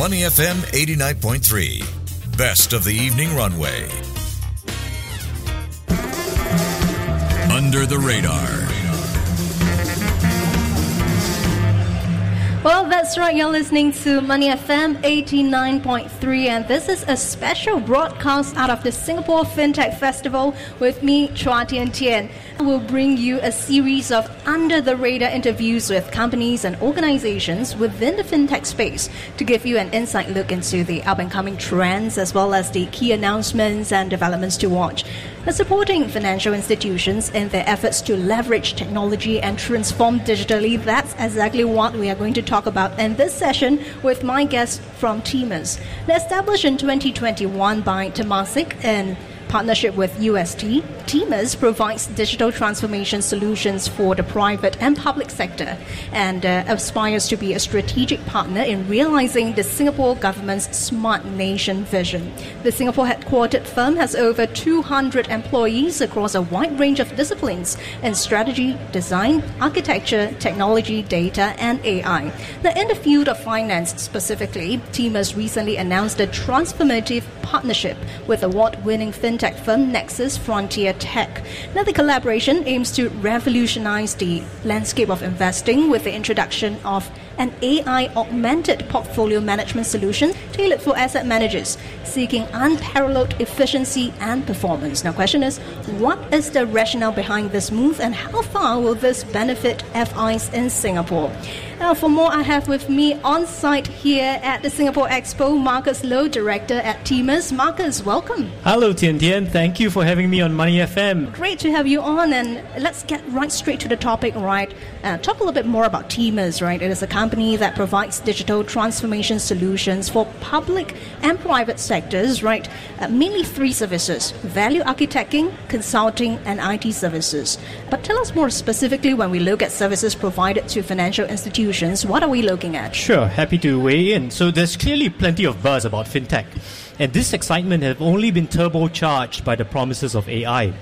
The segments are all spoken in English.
Money FM 89.3. Best of the evening runway. Under the radar. Well, that's right. You're listening to Money FM 89.3, and this is a special broadcast out of the Singapore FinTech Festival with me, Chua Tian Tian. We'll bring you a series of under the radar interviews with companies and organizations within the FinTech space to give you an inside look into the up and coming trends as well as the key announcements and developments to watch. And supporting financial institutions in their efforts to leverage technology and transform digitally, that's exactly what we are going to talk about in this session with my guest from Temus. Established in 2021 by Temasek and partnership with UST, Temus provides digital transformation solutions for the private and public sector and uh, aspires to be a strategic partner in realizing the Singapore government's smart nation vision. The Singapore headquartered firm has over 200 employees across a wide range of disciplines in strategy, design, architecture, technology, data, and AI. Now, in the field of finance specifically, Temus recently announced a transformative partnership with award winning fintech firm Nexus FrontierTech. Now, the collaboration aims to revolutionize the landscape of investing with the introduction of an AI augmented portfolio management solution tailored for asset managers seeking unparalleled efficiency and performance. Now, question is, what is the rationale behind this move and how far will this benefit FIs in Singapore? Now, for more, I have with me on site here at the Singapore Expo, Marcus Loh, Director at Temus. Marcus, welcome. Hello, Tian Tian. Thank you for having me on Money FM. Great to have you on, and let's get right straight to the topic, right? Uh, talk a little bit more about Temus, right? It is a company that provides digital transformation solutions for public and private sectors, right? Uh, mainly three services value architecting, consulting, and IT services. But tell us more specifically when we look at services provided to financial institutions what are we looking at? Sure, happy to weigh in. So there's clearly plenty of buzz about fintech, and this excitement has only been turbocharged by the promises of AI.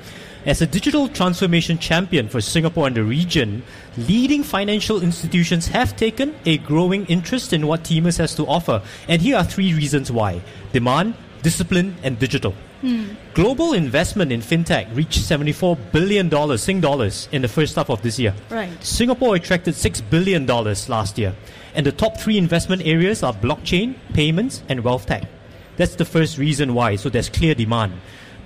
As a digital transformation champion for Singapore and the region, leading financial institutions have taken a growing interest in what Temus has to offer. And here are three reasons why demand, discipline, and digital. Hmm. Global investment in fintech reached $74 billion Sing dollars in the first half of this year. Right. Singapore attracted $6 billion last year. And the top three investment areas are blockchain, payments, and wealth tech. That's the first reason why. So there's clear demand.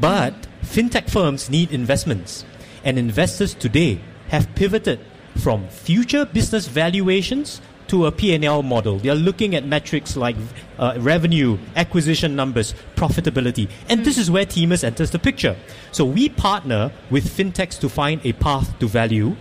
But fintech firms need investments. And investors today have pivoted from future business valuations to a P&L model. They are looking at metrics like uh, revenue, acquisition numbers, profitability. And this is where Temus enters the picture. So we partner with fintechs to find a path to value.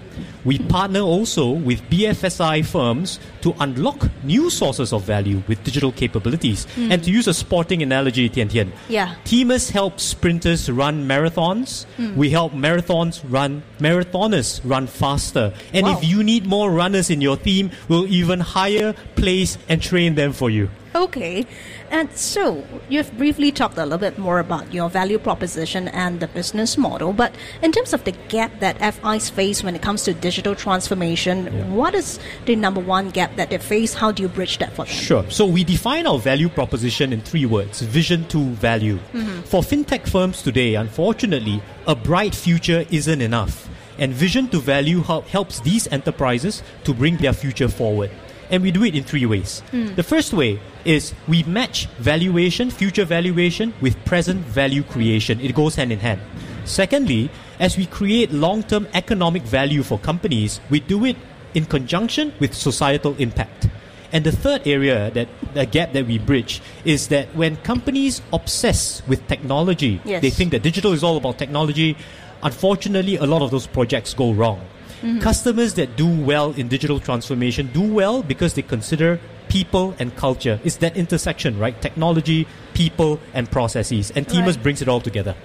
We partner also with BFSI firms to unlock new sources of value with digital capabilities. Mm. And to use a sporting analogy, Tian Tian, yeah. Temus help sprinters run marathons. Mm. We help marathons run marathoners run faster. And wow. if you need more runners in your team, we'll even hire, place, and train them for you. Okay. And so you've briefly talked a little bit more about your value proposition and the business model, but in terms of the gap that FIs face when it comes to digital transformation, yeah. what is the number one gap that they face? How do you bridge that for them? Sure. So we define our value proposition in three words vision to value. Mm-hmm. For fintech firms today, unfortunately, a bright future isn't enough. And vision to value helps these enterprises to bring their future forward. And we do it in three ways. Mm. The first way is we match valuation, future valuation, with present value creation. It goes hand in hand. Secondly, as we create long term economic value for companies, we do it in conjunction with societal impact. And the third area that the gap that we bridge is that when companies obsess with technology, yes. they think that digital is all about technology. Unfortunately, a lot of those projects go wrong. Mm-hmm. Customers that do well in digital transformation do well because they consider people and culture. It's that intersection, right? Technology, people, and processes. And Temus right. brings it all together.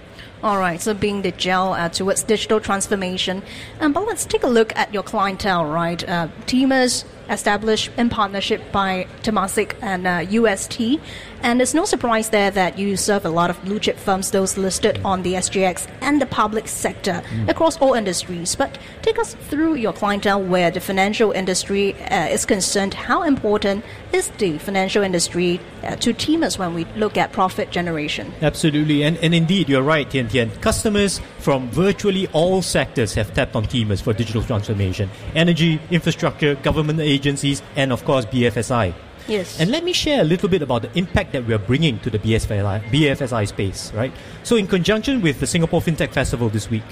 All right, so being the gel uh, towards digital transformation. Um, but let's take a look at your clientele, right? Uh, Temus established in partnership by Temasek and uh, UST. And it's no surprise there that you serve a lot of blue chip firms, those listed on the SGX and the public sector Mm. across all industries. But take us through your clientele where the financial industry uh, is concerned. How important is the financial industry uh, to Temus when we look at profit generation? Absolutely, and, and indeed, you're right, Tian Tian. Customers from virtually all sectors have tapped on Temus for digital transformation energy, infrastructure, government agencies, and of course, BFSI. Yes. And let me share a little bit about the impact that we are bringing to the BFSI, BFSI space, right? So, in conjunction with the Singapore FinTech Festival this week,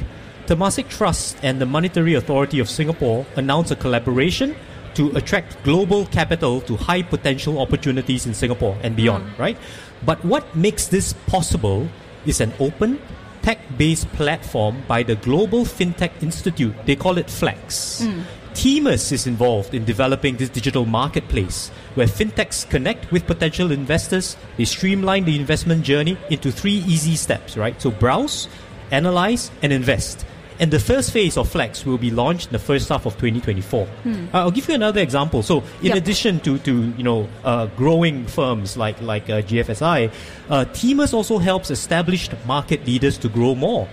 Temasek Trust and the Monetary Authority of Singapore announced a collaboration to attract global capital to high potential opportunities in Singapore and beyond, mm. right? But what makes this possible is an open, tech based platform by the Global FinTech Institute. They call it FLEX. Mm. Temus is involved in developing this digital marketplace where fintechs connect with potential investors. They streamline the investment journey into three easy steps, right? So browse, analyze, and invest. And the first phase of Flex will be launched in the first half of 2024. Uh, I'll give you another example. So, in Yep. addition to, to you know uh, growing firms like like uh, GFSI, uh, Temus also helps established market leaders to grow more.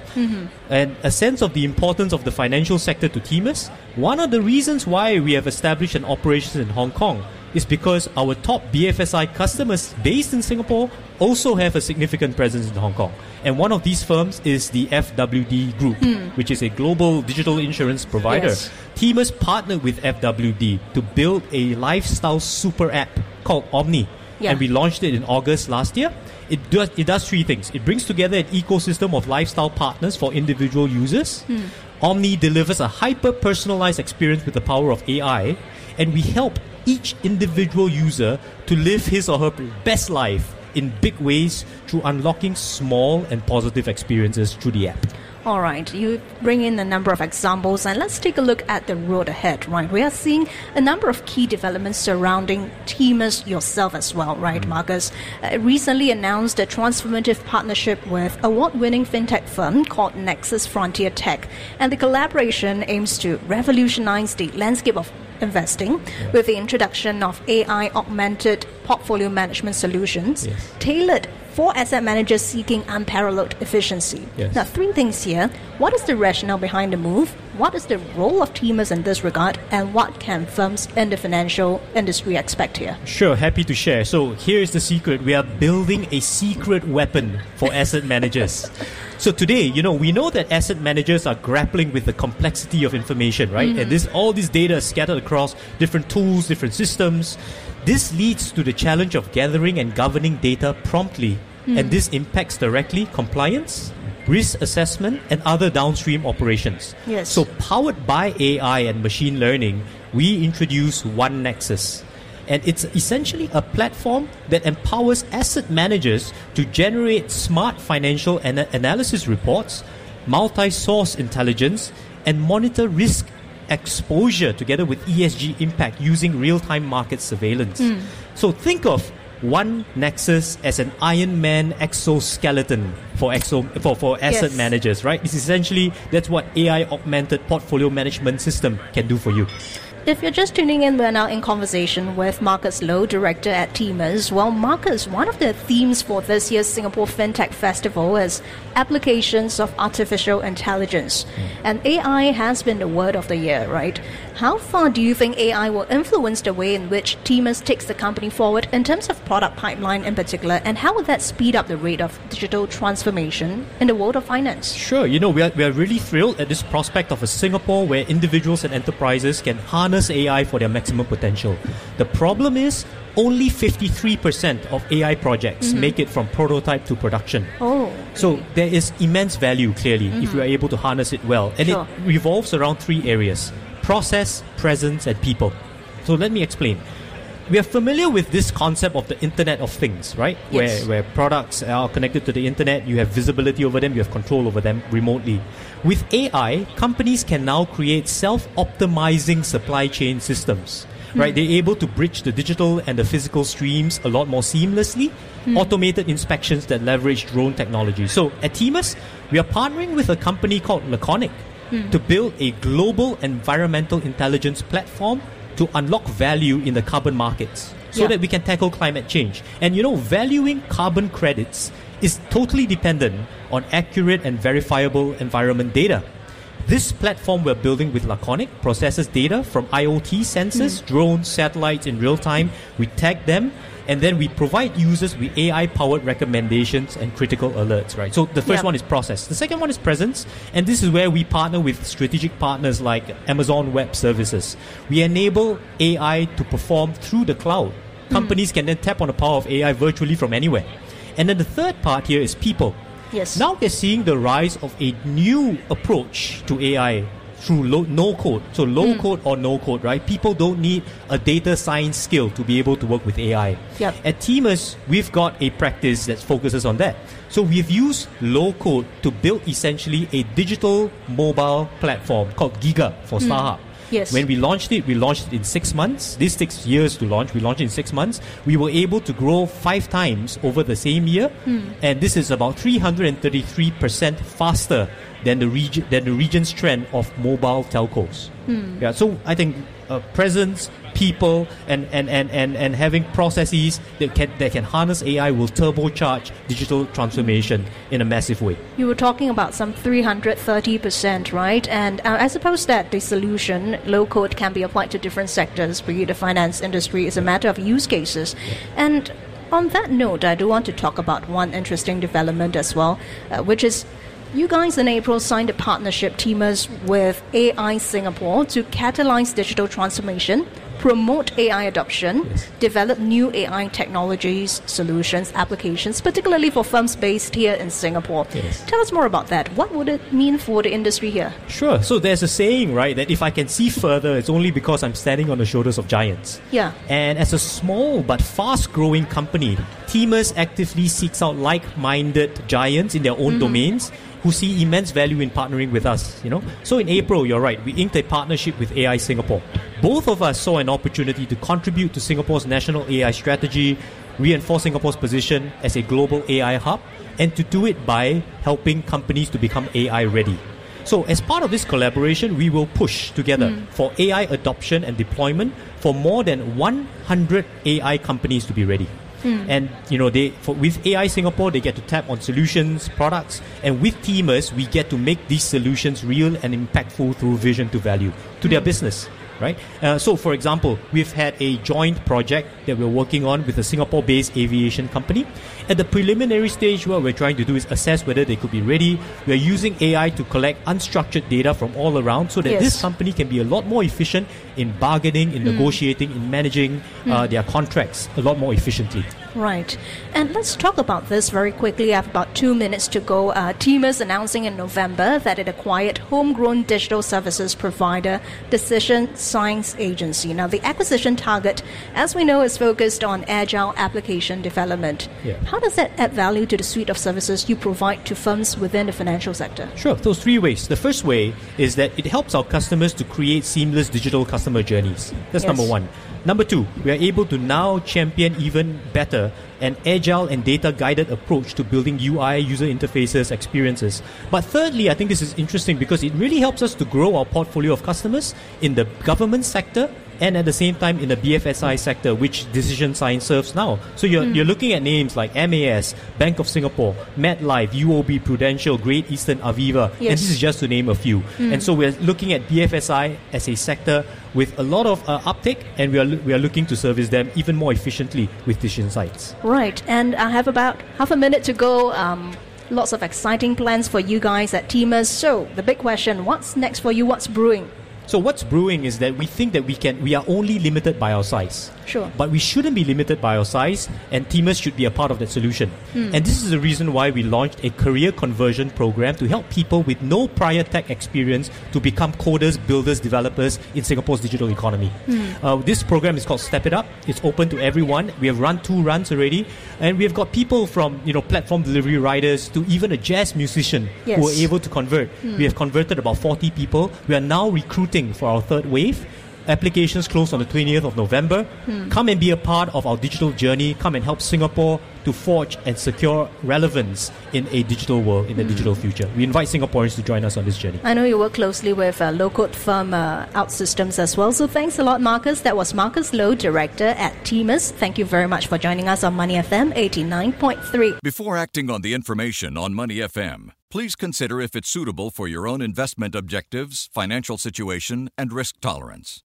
And a sense of the importance of the financial sector to Temus. One of the reasons why we have established an operations in Hong Kong is because our top BFSI customers based in Singapore also have a significant presence in Hong Kong. And one of these firms is the FWD Group, hmm. which is a global digital insurance provider. Yes. Temus partnered with FWD to build a lifestyle super app called Omne. Yeah. And we launched it in August last year. It does, it does three things. It brings together an ecosystem of lifestyle partners for individual users. Hmm. Omne delivers a hyper personalized experience with the power of AI. And we help each individual user to live his or her best life in big ways through unlocking small and positive experiences through the app. All right, you bring in a number of examples, and let's take a look at the road ahead, right? We are seeing a number of key developments surrounding Temus yourself as well, right, Marcus? Uh, recently announced a transformative partnership with award winning fintech firm called Nexus FrontierTech, and the collaboration aims to revolutionize the landscape of investing with the introduction of AI augmented portfolio management solutions Yes. tailored for asset managers seeking unparalleled efficiency. Yes. Now, three things here. What is the rationale behind the move? What is the role of Temus in this regard? And what can firms in the financial industry expect here? Sure, happy to share. So here's the secret. We are building a secret weapon for asset managers. So today, you know, we know that asset managers are grappling with the complexity of information, right? Mm-hmm. And this all this data is scattered across different tools, different systems. This leads to the challenge of gathering and governing data promptly. Mm. And this impacts directly compliance, risk assessment, and other downstream operations. Yes. So powered by AI and machine learning, we introduce One Nexus. And it's essentially a platform that empowers asset managers to generate smart financial ana- analysis reports, multi source intelligence, and monitor risk exposure together with ESG impact using real time market surveillance. Hmm. So think of one Nexus as an Iron Man exoskeleton for exo for, for asset Yes. managers, right? It's essentially that's what AI augmented portfolio management system can do for you. If you're just tuning in, we're now in conversation with Marcus Loh, director at Temus. Well, Marcus, one of the themes for this year's Singapore FinTech Festival is applications of artificial intelligence. Hmm. And AI has been the word of the year, right? How far do you think AI will influence the way in which Temus takes the company forward in terms of product pipeline in particular? And how will that speed up the rate of digital transformation in the world of finance? Sure, you know, we are, we are really thrilled at this prospect of a Singapore where individuals and enterprises can harness AI for their maximum potential. The problem is only 53% of AI projects mm-hmm. make it from prototype to production. Oh, So there is immense value, clearly, if mm-hmm. we are able to harness it well. And Sure. it revolves around three areas process, presence, and people. So let me explain. We are familiar with this concept of the Internet of Things, right? Yes. Where, where products are connected to the Internet, you have visibility over them, you have control over them remotely. With AI, companies can now create self optimizing supply chain systems. Hmm. Right, they're able to bridge the digital and the physical streams a lot more seamlessly. Hmm. Automated inspections that leverage drone technology. So at Temus, we are partnering with a company called Laconic hmm. to build a global environmental intelligence platform to unlock value in the carbon markets so Yeah. that we can tackle climate change. And you know, valuing carbon credits is totally dependent on accurate and verifiable environment data. This platform we're building with Laconic processes data from IoT sensors, hmm. drones, satellites in real time. We tag them and then we provide users with AI powered recommendations and critical alerts, right? So the first Yeah. one is process. The second one is presence, and this is where we partner with strategic partners like Amazon Web Services. We enable AI to perform through the cloud. Hmm. Companies can then tap on the power of AI virtually from anywhere. And then the third part here is people. Yes. Now we're seeing the rise of a new approach to AI through low, no code. So low hmm. code or no code, right? People don't need a data science skill to be able to work with AI. Yep. At Temus, we've got a practice that focuses on that. So we've used low code to build essentially a digital mobile platform called Giga for hmm. Starhub. Yes. When we launched it, we launched it in six months. This takes years to launch. We launched it in six months. We were able to grow five times over the same year, hmm. and this is about 333% faster than the region than the region's trend of mobile telcos. Yeah, so I think uh, presence, people, and, and, and, and, and having processes that can that can harness AI will turbocharge digital transformation in a massive way. You were talking about some 330%, right? And uh, I suppose that the solution, low code, can be applied to different sectors, be it the finance industry, is a matter of use cases. And on that note, I do want to talk about one interesting development as well, uh, which is you guys in April signed a partnership, Temus, with AI Singapore to catalyze digital transformation, promote AI adoption, develop new AI technologies, solutions, applications, particularly for firms based here in Singapore. Yes. Tell us more about that. What would it mean for the industry here? Sure. So there's a saying, right, that if I can see further, it's only because I'm standing on the shoulders of giants. Yeah. And as a small but fast growing company, Temus actively seeks out like minded giants in their own mm-hmm. domains who see immense value in partnering with us, you know. So in April, you're right, we inked a partnership with AI Singapore. Both of us saw an opportunity to contribute to Singapore's national AI strategy, reinforce Singapore's position as a global AI hub, and to do it by helping companies to become AI ready. So, as part of this collaboration, we will push together hmm. for AI adoption and deployment for more than 100 AI companies to be ready. Hmm. And you know, they for, with AI Singapore, they get to tap on solutions, products, and with Temus, we get to make these solutions real and impactful through vision to value to their hmm. business. Right. Uh, so, for example, we've had a joint project that we're working on with a Singapore-based aviation company. At the preliminary stage, what we're trying to do is assess whether they could be ready. We're using AI to collect unstructured data from all around, so that Yes. this company can be a lot more efficient in bargaining, in negotiating, in managing uh, their contracts a lot more efficiently. Right. And let's talk about this very quickly. I have about two minutes to go. Uh, Temus announcing in November that it acquired homegrown digital services provider Decision Science Agency. Now, the acquisition target, as we know, is focused on agile application development. Yeah. How does that add value to the suite of services you provide to firms within the financial sector? Sure, those three ways. The first way is that it helps our customers to create seamless digital customer journeys. That's Yes. number one. Number two, we are able to now champion even better an agile and data guided approach to building UI, user interfaces, experiences. But thirdly, I think this is interesting because it really helps us to grow our portfolio of customers in the government sector and at the same time in the BFSI sector, which Decision Science serves now. So you're, you're looking at names like MAS, Bank of Singapore, MetLife, UOB, Prudential, Great Eastern, Aviva, and this is just to name a few. And so we're looking at BFSI as a sector with a lot of uh, uptake, and we are, we are looking to service them even more efficiently with Decision Insights. Right. And I have about half a minute to go. Um, lots of exciting plans for you guys at Temus. So, the big question what's next for you? What's brewing? So what's brewing is that we think that we can we are only limited by our size. Sure. But we shouldn't be limited by our size and Temus should be a part of that solution. Hmm. And this is the reason why we launched a career conversion program to help people with no prior tech experience to become coders, builders, developers in Singapore's digital economy. Hmm. Uh, this program is called Step It Up. It's open to everyone. We have run two runs already and we have got people from, you know, platform delivery riders to even a jazz musician who Yes. are able to convert. Hmm. We have converted about 40 people. We are now recruiting for our third wave. Applications close on the 20th of November. Come and be a part of our digital journey. Come and help Singapore to forge and secure relevance in a digital world, in a digital future. We invite Singaporeans to join us on this journey. I know you work closely with uh, low-code firm uh, OutSystems as well. So thanks a lot, Marcus. That was Marcus Loh, Director at Temus. Thank you very much for joining us on Money FM 89.3. Before acting on the information on Money FM, please consider if it's suitable for your own investment objectives, financial situation, and risk tolerance.